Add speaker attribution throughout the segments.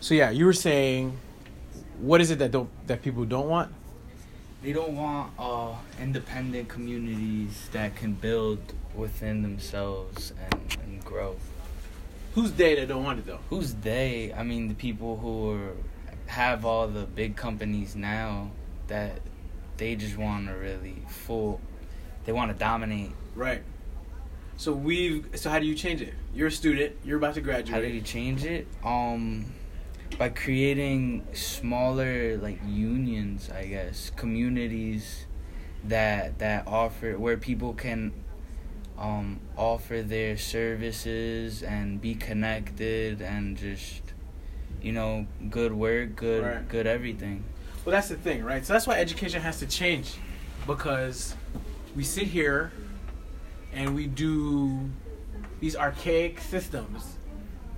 Speaker 1: So yeah, you were saying, what is it that don't that people don't want?
Speaker 2: They don't want uh, independent communities that can build within themselves and, and grow.
Speaker 1: Who's they that don't want it though?
Speaker 2: Who's they? I mean, the people who are, have all the big companies now that they just want to really full. They want to dominate.
Speaker 1: Right. So we've. So how do you change it? You're a student. You're about to graduate.
Speaker 2: How do you change it? Um, by creating smaller like unions, I guess, communities that that offer where people can um, offer their services and be connected and just you know good work, good
Speaker 1: Right.
Speaker 2: good everything.
Speaker 1: Well, that's the thing, right? So that's why education has to change because we sit here and we do these archaic systems,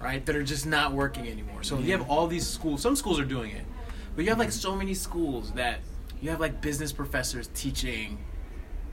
Speaker 1: right, that are just not working anymore. So you have all these schools, some schools are doing it, but you have like so many schools that you have like business professors teaching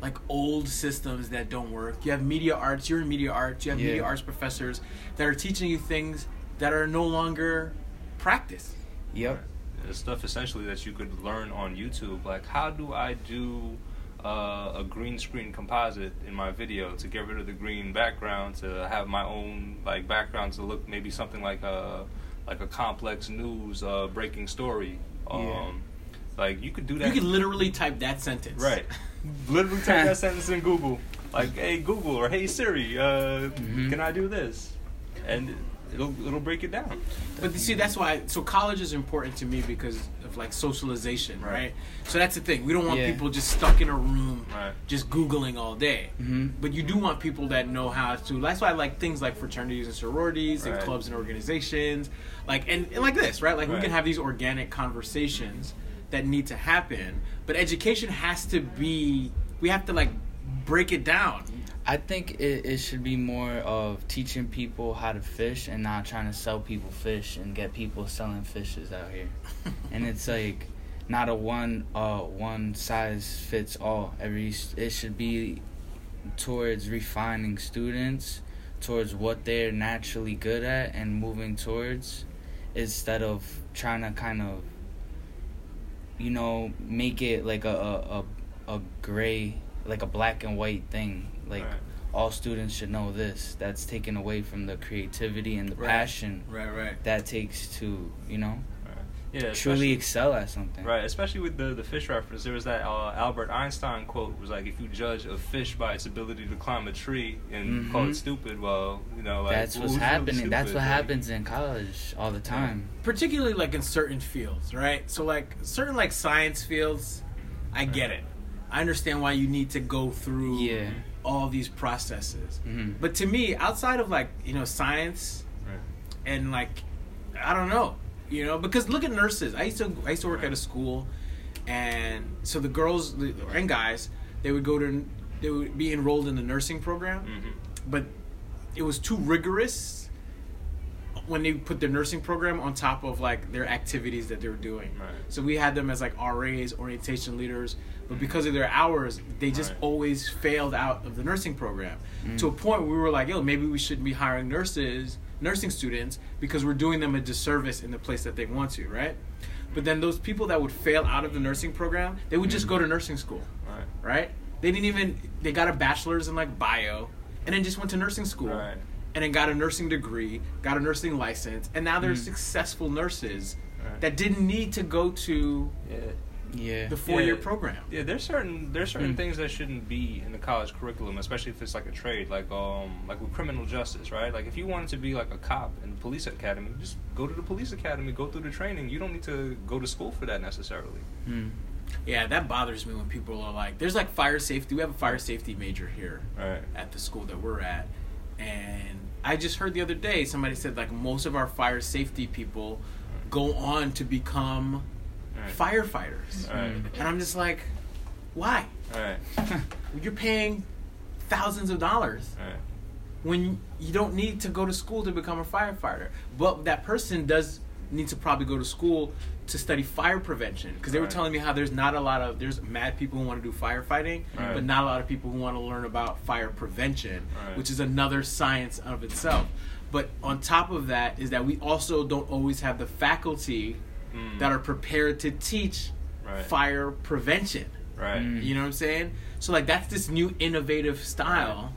Speaker 1: like old systems that don't work. You have media arts, you're in media arts, you have
Speaker 2: Yeah.
Speaker 1: media arts professors that are teaching you things that are no longer practiced.
Speaker 2: Yep.
Speaker 3: The stuff essentially that you could learn on YouTube. Like, how do I do uh, a green screen composite in my video to get rid of the green background to have my own like background to look maybe something like a like a complex news uh, breaking story. Um,
Speaker 2: Yeah.
Speaker 3: Like you could do that.
Speaker 1: You can literally type that sentence.
Speaker 3: Right. Literally type that sentence in Google. Like, hey Google or hey Siri, uh,
Speaker 2: Mhm.
Speaker 3: can I do this? And it'll it'll break it down.
Speaker 1: But see, that's why. So college is important to me because of like socialization, right?
Speaker 3: Right.
Speaker 1: So that's the thing. We don't want
Speaker 2: Yeah.
Speaker 1: people just stuck in a room,
Speaker 3: Right.
Speaker 1: just googling all day.
Speaker 2: hmm
Speaker 1: But you do want people that know how to. That's why I like things like fraternities and sororities and clubs and organizations, like and, and like this, right? Like we can have these organic conversations that need to happen. But education has to be. We have to like break it down.
Speaker 2: I think it, it should be more of teaching people how to fish and not trying to sell people fish and get people selling fishes out here. and it's like not a one uh one size fits all. Every it should be towards refining students towards what they're naturally good at and moving towards instead of trying to kind of you know make it like a a, a, a gray like a black and white thing like
Speaker 3: Right.
Speaker 2: all students should know this that's taken away from the creativity and the
Speaker 1: Right.
Speaker 2: passion
Speaker 1: Right, right.
Speaker 2: that takes to you know
Speaker 3: Yeah.
Speaker 2: truly excel at something
Speaker 3: Right, especially with the the fish reference. There was that uh, Albert Einstein quote was like, "If you judge a fish by its ability to climb a tree and call
Speaker 2: Mhm.
Speaker 3: it stupid, well, you know, like
Speaker 2: that's what's
Speaker 3: who's really
Speaker 2: happening that's what
Speaker 3: Like,
Speaker 2: happens in college all the time
Speaker 1: particularly like in certain fields, right? So like certain like science fields, I get it. I understand why you need to go through
Speaker 2: yeah
Speaker 1: all these processes.
Speaker 2: hmm
Speaker 1: But to me, outside of like, you know, science
Speaker 3: Right.
Speaker 1: and like I don't know, you know, because look at nurses. I used to I used to work
Speaker 3: Right.
Speaker 1: at a school and so the girls and guys, they would go to they would be enrolled in the nursing program,
Speaker 3: Mhm.
Speaker 1: but it was too rigorous when they put their nursing program on top of like their activities that they were doing.
Speaker 3: Right.
Speaker 1: So we had them as like RAs, orientation leaders, but because of their hours, they just
Speaker 3: Right.
Speaker 1: always failed out of the nursing program.
Speaker 2: Mm.
Speaker 1: To a point where we were like, yo, maybe we shouldn't be hiring nurses, nursing students, because we're doing them a disservice in the place that they want to, right? But then those people that would fail out of the nursing program, they would just go to nursing school,
Speaker 3: Right.
Speaker 1: right? They didn't even they got a bachelor's in like bio, and then just went to nursing school
Speaker 3: Right.
Speaker 1: And then got a nursing degree, got a nursing license, and now they're
Speaker 2: Mm.
Speaker 1: successful nurses
Speaker 3: Right.
Speaker 1: that didn't need to go to
Speaker 3: Yeah.
Speaker 2: yeah
Speaker 1: the four year
Speaker 3: Yeah.
Speaker 1: program.
Speaker 3: Yeah, there's certain there's certain
Speaker 2: Mm.
Speaker 3: things that shouldn't be in the college curriculum, especially if it's like a trade, like um like with criminal justice, right? Like if you wanted to be like a cop in the police academy, just go to the police academy, go through the training. You don't need to go to school for that necessarily.
Speaker 2: Mm.
Speaker 1: Yeah, that bothers me when people are like, "There's like fire safety. We have a fire safety major here
Speaker 3: Right.
Speaker 1: at the school that we're at," and I just heard the other day somebody said like most of our fire safety people go on to become
Speaker 3: Right.
Speaker 1: firefighters,
Speaker 3: Right.
Speaker 1: and I'm just like, why?
Speaker 3: Right.
Speaker 1: You're paying thousands of dollars when you don't need to go to school to become a firefighter. But that person does need to probably go to school to study fire prevention because they were telling me how there's not a lot of there's mad people who want to do firefighting,
Speaker 3: Right.
Speaker 1: but not a lot of people who want to learn about fire prevention,
Speaker 3: Right.
Speaker 1: which is another science of itself. But on top of that is that we also don't always have the faculty
Speaker 3: Mm.
Speaker 1: that are prepared to teach
Speaker 3: right.
Speaker 1: fire prevention.
Speaker 3: Right.
Speaker 2: Mm.
Speaker 1: You know what I'm saying? So like that's this new innovative style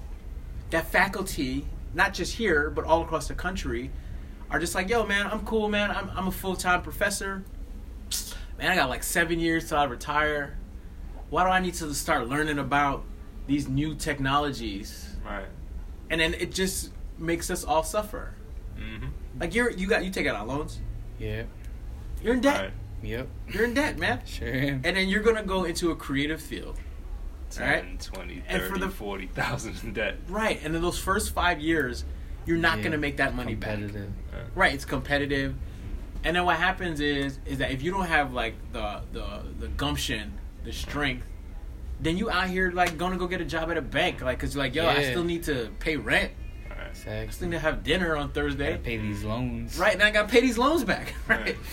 Speaker 1: that faculty, not just here but all across the country, are just like, yo, man, I'm cool, man. I'm I'm a full time professor. Man, I got like seven years till I retire. Why do I need to start learning about these new technologies?
Speaker 3: Right.
Speaker 1: And then it just makes us all suffer.
Speaker 3: Mm-hmm.
Speaker 1: Like you're you got you take out loans.
Speaker 2: Yeah.
Speaker 1: You're in debt.
Speaker 3: Right.
Speaker 2: Yep.
Speaker 1: You're in debt, man.
Speaker 2: Sure am.
Speaker 1: And then you're gonna go into a creative field.
Speaker 3: 10,
Speaker 1: Right.
Speaker 3: 20,
Speaker 1: And
Speaker 3: 30,
Speaker 1: for the-
Speaker 3: 40,000 in debt.
Speaker 1: Right. And then those first five years, you're not
Speaker 2: Yeah.
Speaker 1: gonna make that money back.
Speaker 2: Competitive.
Speaker 1: Right, it's competitive. And then what happens is is that if you don't have like the the the gumption, the strength, then you out here like gonna go get a job at a bank, like cause you're like, yo, I still need to pay rent.
Speaker 3: Right.
Speaker 1: I still need to have dinner on Thursday.
Speaker 2: Gotta pay these loans.
Speaker 1: Right, and I gotta pay these loans back. Right.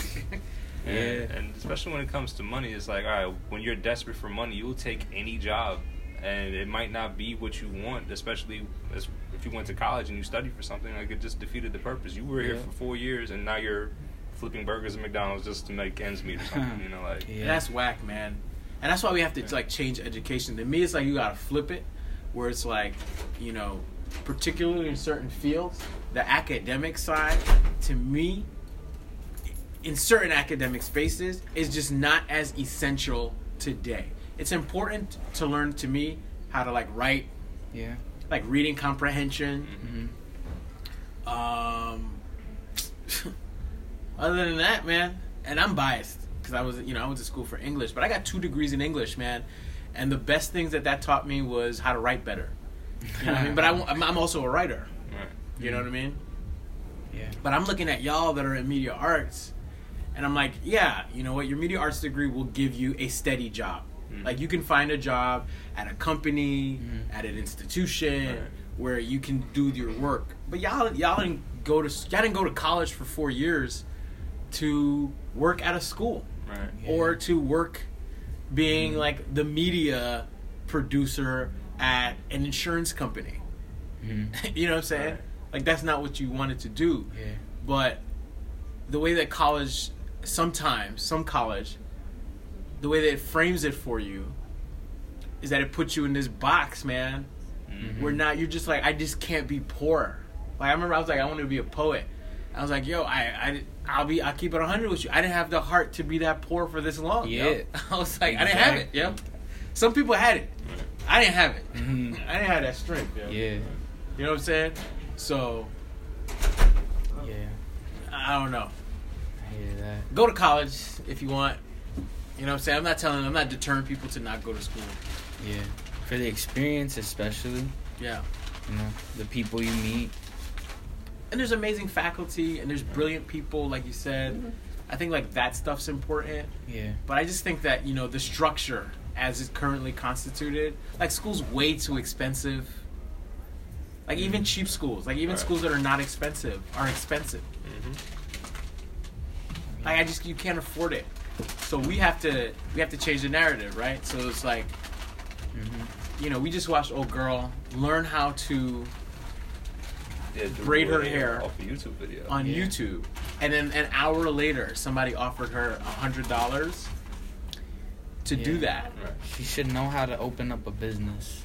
Speaker 3: And,
Speaker 2: Yeah.
Speaker 3: and especially when it comes to money, it's like, all right, when you're desperate for money, you'll take any job, and it might not be what you want. Especially as if you went to college and you studied for something, like it just defeated the purpose. You were here
Speaker 2: Yeah.
Speaker 3: for four years, and now you're flipping burgers at McDonald's just to make ends meet or something. You know, like
Speaker 2: Yeah.
Speaker 1: That's whack, man. And that's why we have to like change education. To me, it's like you gotta flip it, where it's like, you know, particularly in certain fields, the academic side, to me, in certain academic spaces, is just not as essential today. It's important to learn, to me, how to like write,
Speaker 2: Yeah.
Speaker 1: Like reading comprehension.
Speaker 2: hmm
Speaker 1: Um, other than that, man, and I'm biased because I was, you know, I went to school for English, but I got two degrees in English, man. And the best things that that taught me was how to write better. You know what I mean? But I, I'm, I'm also a writer.
Speaker 3: right.
Speaker 1: You know what I mean?
Speaker 2: Yeah.
Speaker 1: But I'm looking at y'all that are in media arts, and I'm like, yeah, you know what? Your media arts degree will give you a steady job.
Speaker 3: Mhm.
Speaker 1: Like you can find a job at a company,
Speaker 2: Mhm.
Speaker 1: at an institution
Speaker 3: Right.
Speaker 1: where you can do your work. But y'all, y'all didn't go to y'all didn't go to college for four years to work at a school
Speaker 3: Right.
Speaker 2: Yeah.
Speaker 1: or to work being
Speaker 2: Mhm.
Speaker 1: like the media producer at an insurance company.
Speaker 2: hmm
Speaker 1: you know what I'm saying?
Speaker 3: Right.
Speaker 1: Like that's not what you wanted to do
Speaker 2: Yeah.
Speaker 1: but the way that college sometimes some college the way that it frames it for you is that it puts you in this box man
Speaker 3: Mhm.
Speaker 1: where not you're just like i just can't be poor like i remember i was like i want to be a poet i was like yo i i i'll be i'll keep it 100 with you i didn't have the heart to be that poor for this long yo.
Speaker 2: Yeah.
Speaker 1: i was like i didn't have it yo some people had it i didn't have it
Speaker 2: Mhm.
Speaker 1: i didn't have that strength yo.
Speaker 2: Yeah.
Speaker 1: you know what i'm saying so
Speaker 2: Yeah.
Speaker 1: i don't know
Speaker 2: I hear that.
Speaker 1: go to college if you want. You know what I'm saying? I'm not telling I'm not deterring people to not go to school.
Speaker 2: Yeah. For the experience, especially,
Speaker 1: Yeah.
Speaker 2: you know, the people you meet.
Speaker 1: And there's amazing faculty and there's brilliant people, like you said. I think like that stuff's important.
Speaker 2: Yeah.
Speaker 1: But I just think that, you know, the structure as it's currently constituted, like school's way too expensive. Like even cheap schools, like even
Speaker 3: Right.
Speaker 1: schools that are not expensive are expensive.
Speaker 3: Mm-hmm.
Speaker 1: Like I just you can't afford it. So we have to we have to change the narrative, right? So it's like
Speaker 2: hmm
Speaker 1: you know, we just watched old girl learn how to
Speaker 3: Yeah,
Speaker 1: Braid her hair
Speaker 3: off a YouTube video.
Speaker 1: on
Speaker 2: Yeah.
Speaker 1: YouTube, and then an hour later, somebody offered her a hundred dollars to do that.
Speaker 3: Right.
Speaker 2: She should know how to open up a business.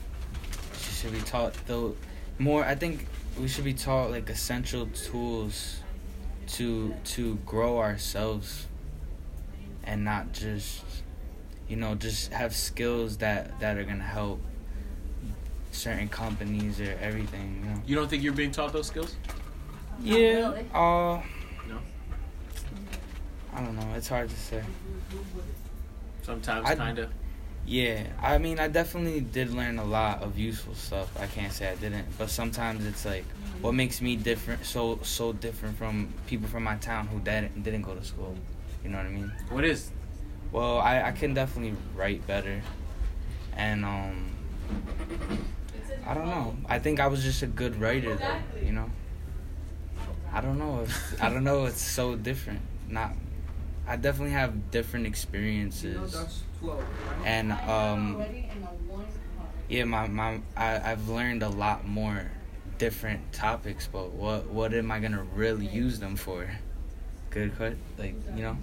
Speaker 2: She should be taught though more. I think we should be taught like essential tools to to grow ourselves, and not just you know just have skills that that are gonna help certain companies or everything. You know.
Speaker 1: You don't think you're being taught those skills?
Speaker 2: Yeah.
Speaker 4: really.
Speaker 2: Uh.
Speaker 1: No.
Speaker 2: I don't know. It's hard to say.
Speaker 1: Sometimes,
Speaker 2: I-
Speaker 1: kind of.
Speaker 2: Yeah, I mean, I definitely did learn a lot of useful stuff. I can't say I didn't, but sometimes it's like, what makes me different, so so different from people from my town who didn't didn't go to school. You know what I mean?
Speaker 1: What is?
Speaker 2: Well, I I can definitely write better, and um, I don't know. I think I was just a good writer, though. You know. I don't know. If, I don't know. It's so different. Not. I definitely have different experiences and um yeah my, my I, i've learned a lot more different topics, but what what am I gonna really use them for? Good cut, like you know.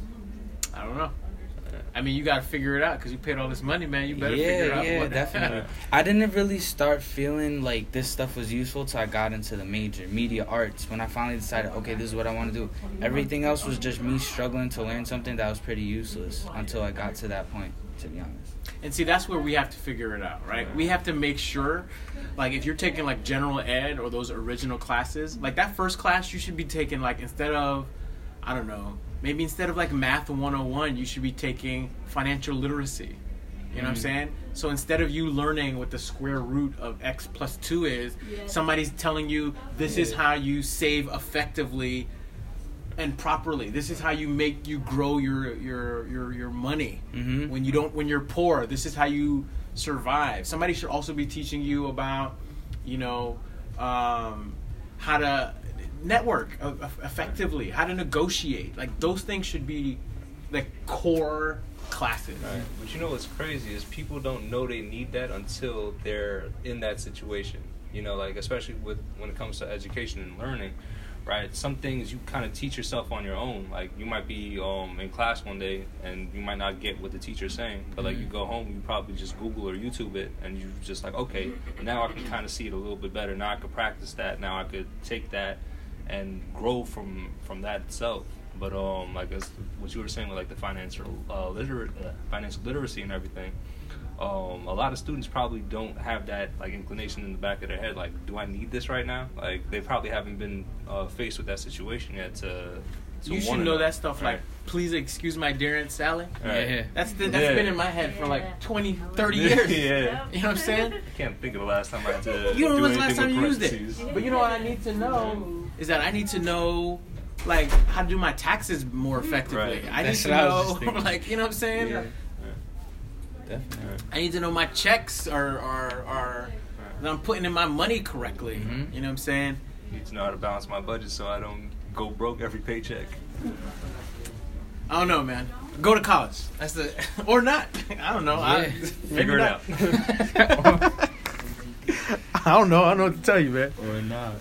Speaker 1: I don't know. Uh, I mean, you got to figure it out because you paid all this money, man. You better
Speaker 2: yeah,
Speaker 1: figure it out.
Speaker 2: yeah,
Speaker 1: what-
Speaker 2: definitely. I didn't really start feeling like this stuff was useful till I got into the major, media arts. When I finally decided, okay, this is what I want to do. Everything else was just me struggling to learn something that was pretty useless until I got to that point. To be honest.
Speaker 1: And see, that's where we have to figure it out, right? We have to make sure, like, if you're taking like general ed or those original classes, like that first class, you should be taking like instead of, I don't know, maybe instead of like math 101, you should be taking financial literacy. You know what I'm
Speaker 2: Mhm.
Speaker 1: saying? So instead of you learning what the square root of x plus 2 is, somebody's telling you this is how you save effectively and properly. This is how you make you grow your your your your money.
Speaker 2: Mhm.
Speaker 1: When you don't when you're poor, this is how you survive. Somebody should also be teaching you about, you know, um, how to network effectively, how to negotiate. Like those things should be like core classes.
Speaker 3: Right. But you know what's crazy is people don't know they need that until they're in that situation. You know, like especially with when it comes to education and learning, right? Some things you kind of teach yourself on your own. Like you might be um, in class one day and you might not get what the teacher's saying, but like you go home, you probably just Google or YouTube it, and you just like, okay, now I can kind of see it a little bit better. Now I could practice that. Now I could take that and grow from from that itself. But um, like as what you were saying with like the financial uh, liter- uh, financial literacy and everything, um, a lot of students probably don't have that like inclination in the back of their head. Like, do I need this right now? Like, they probably haven't been uh, faced with that situation yet. To, to
Speaker 1: You should know that stuff like, please excuse my dear Aunt Sally.
Speaker 3: Right.
Speaker 2: Yeah.
Speaker 1: That's the, that's
Speaker 3: Yeah.
Speaker 1: been in my head for like
Speaker 4: Yeah.
Speaker 1: 20, 30 years.
Speaker 3: yeah.
Speaker 1: You know what I'm saying?
Speaker 3: I can't think of the last time I had to.
Speaker 1: You know
Speaker 3: do
Speaker 1: when's the last time you used it. But you know what I need to know is that I need to know like how to do my taxes more effectively.
Speaker 3: Right.
Speaker 1: I need
Speaker 2: That's
Speaker 1: to
Speaker 2: what I was
Speaker 1: know
Speaker 2: just
Speaker 1: like you know what I'm saying?
Speaker 2: Yeah. Definitely.
Speaker 1: I need to know my checks are are are that I'm putting in my money correctly.
Speaker 2: Mhm.
Speaker 1: You know what I'm saying?
Speaker 3: I Need to know how to balance my budget so I don't go broke every paycheck.
Speaker 1: I don't know, man. Go to college. That's the or not. I don't know. I,
Speaker 3: Figure it
Speaker 1: out. I don't know. I don't know what to tell you, man.
Speaker 2: Or not.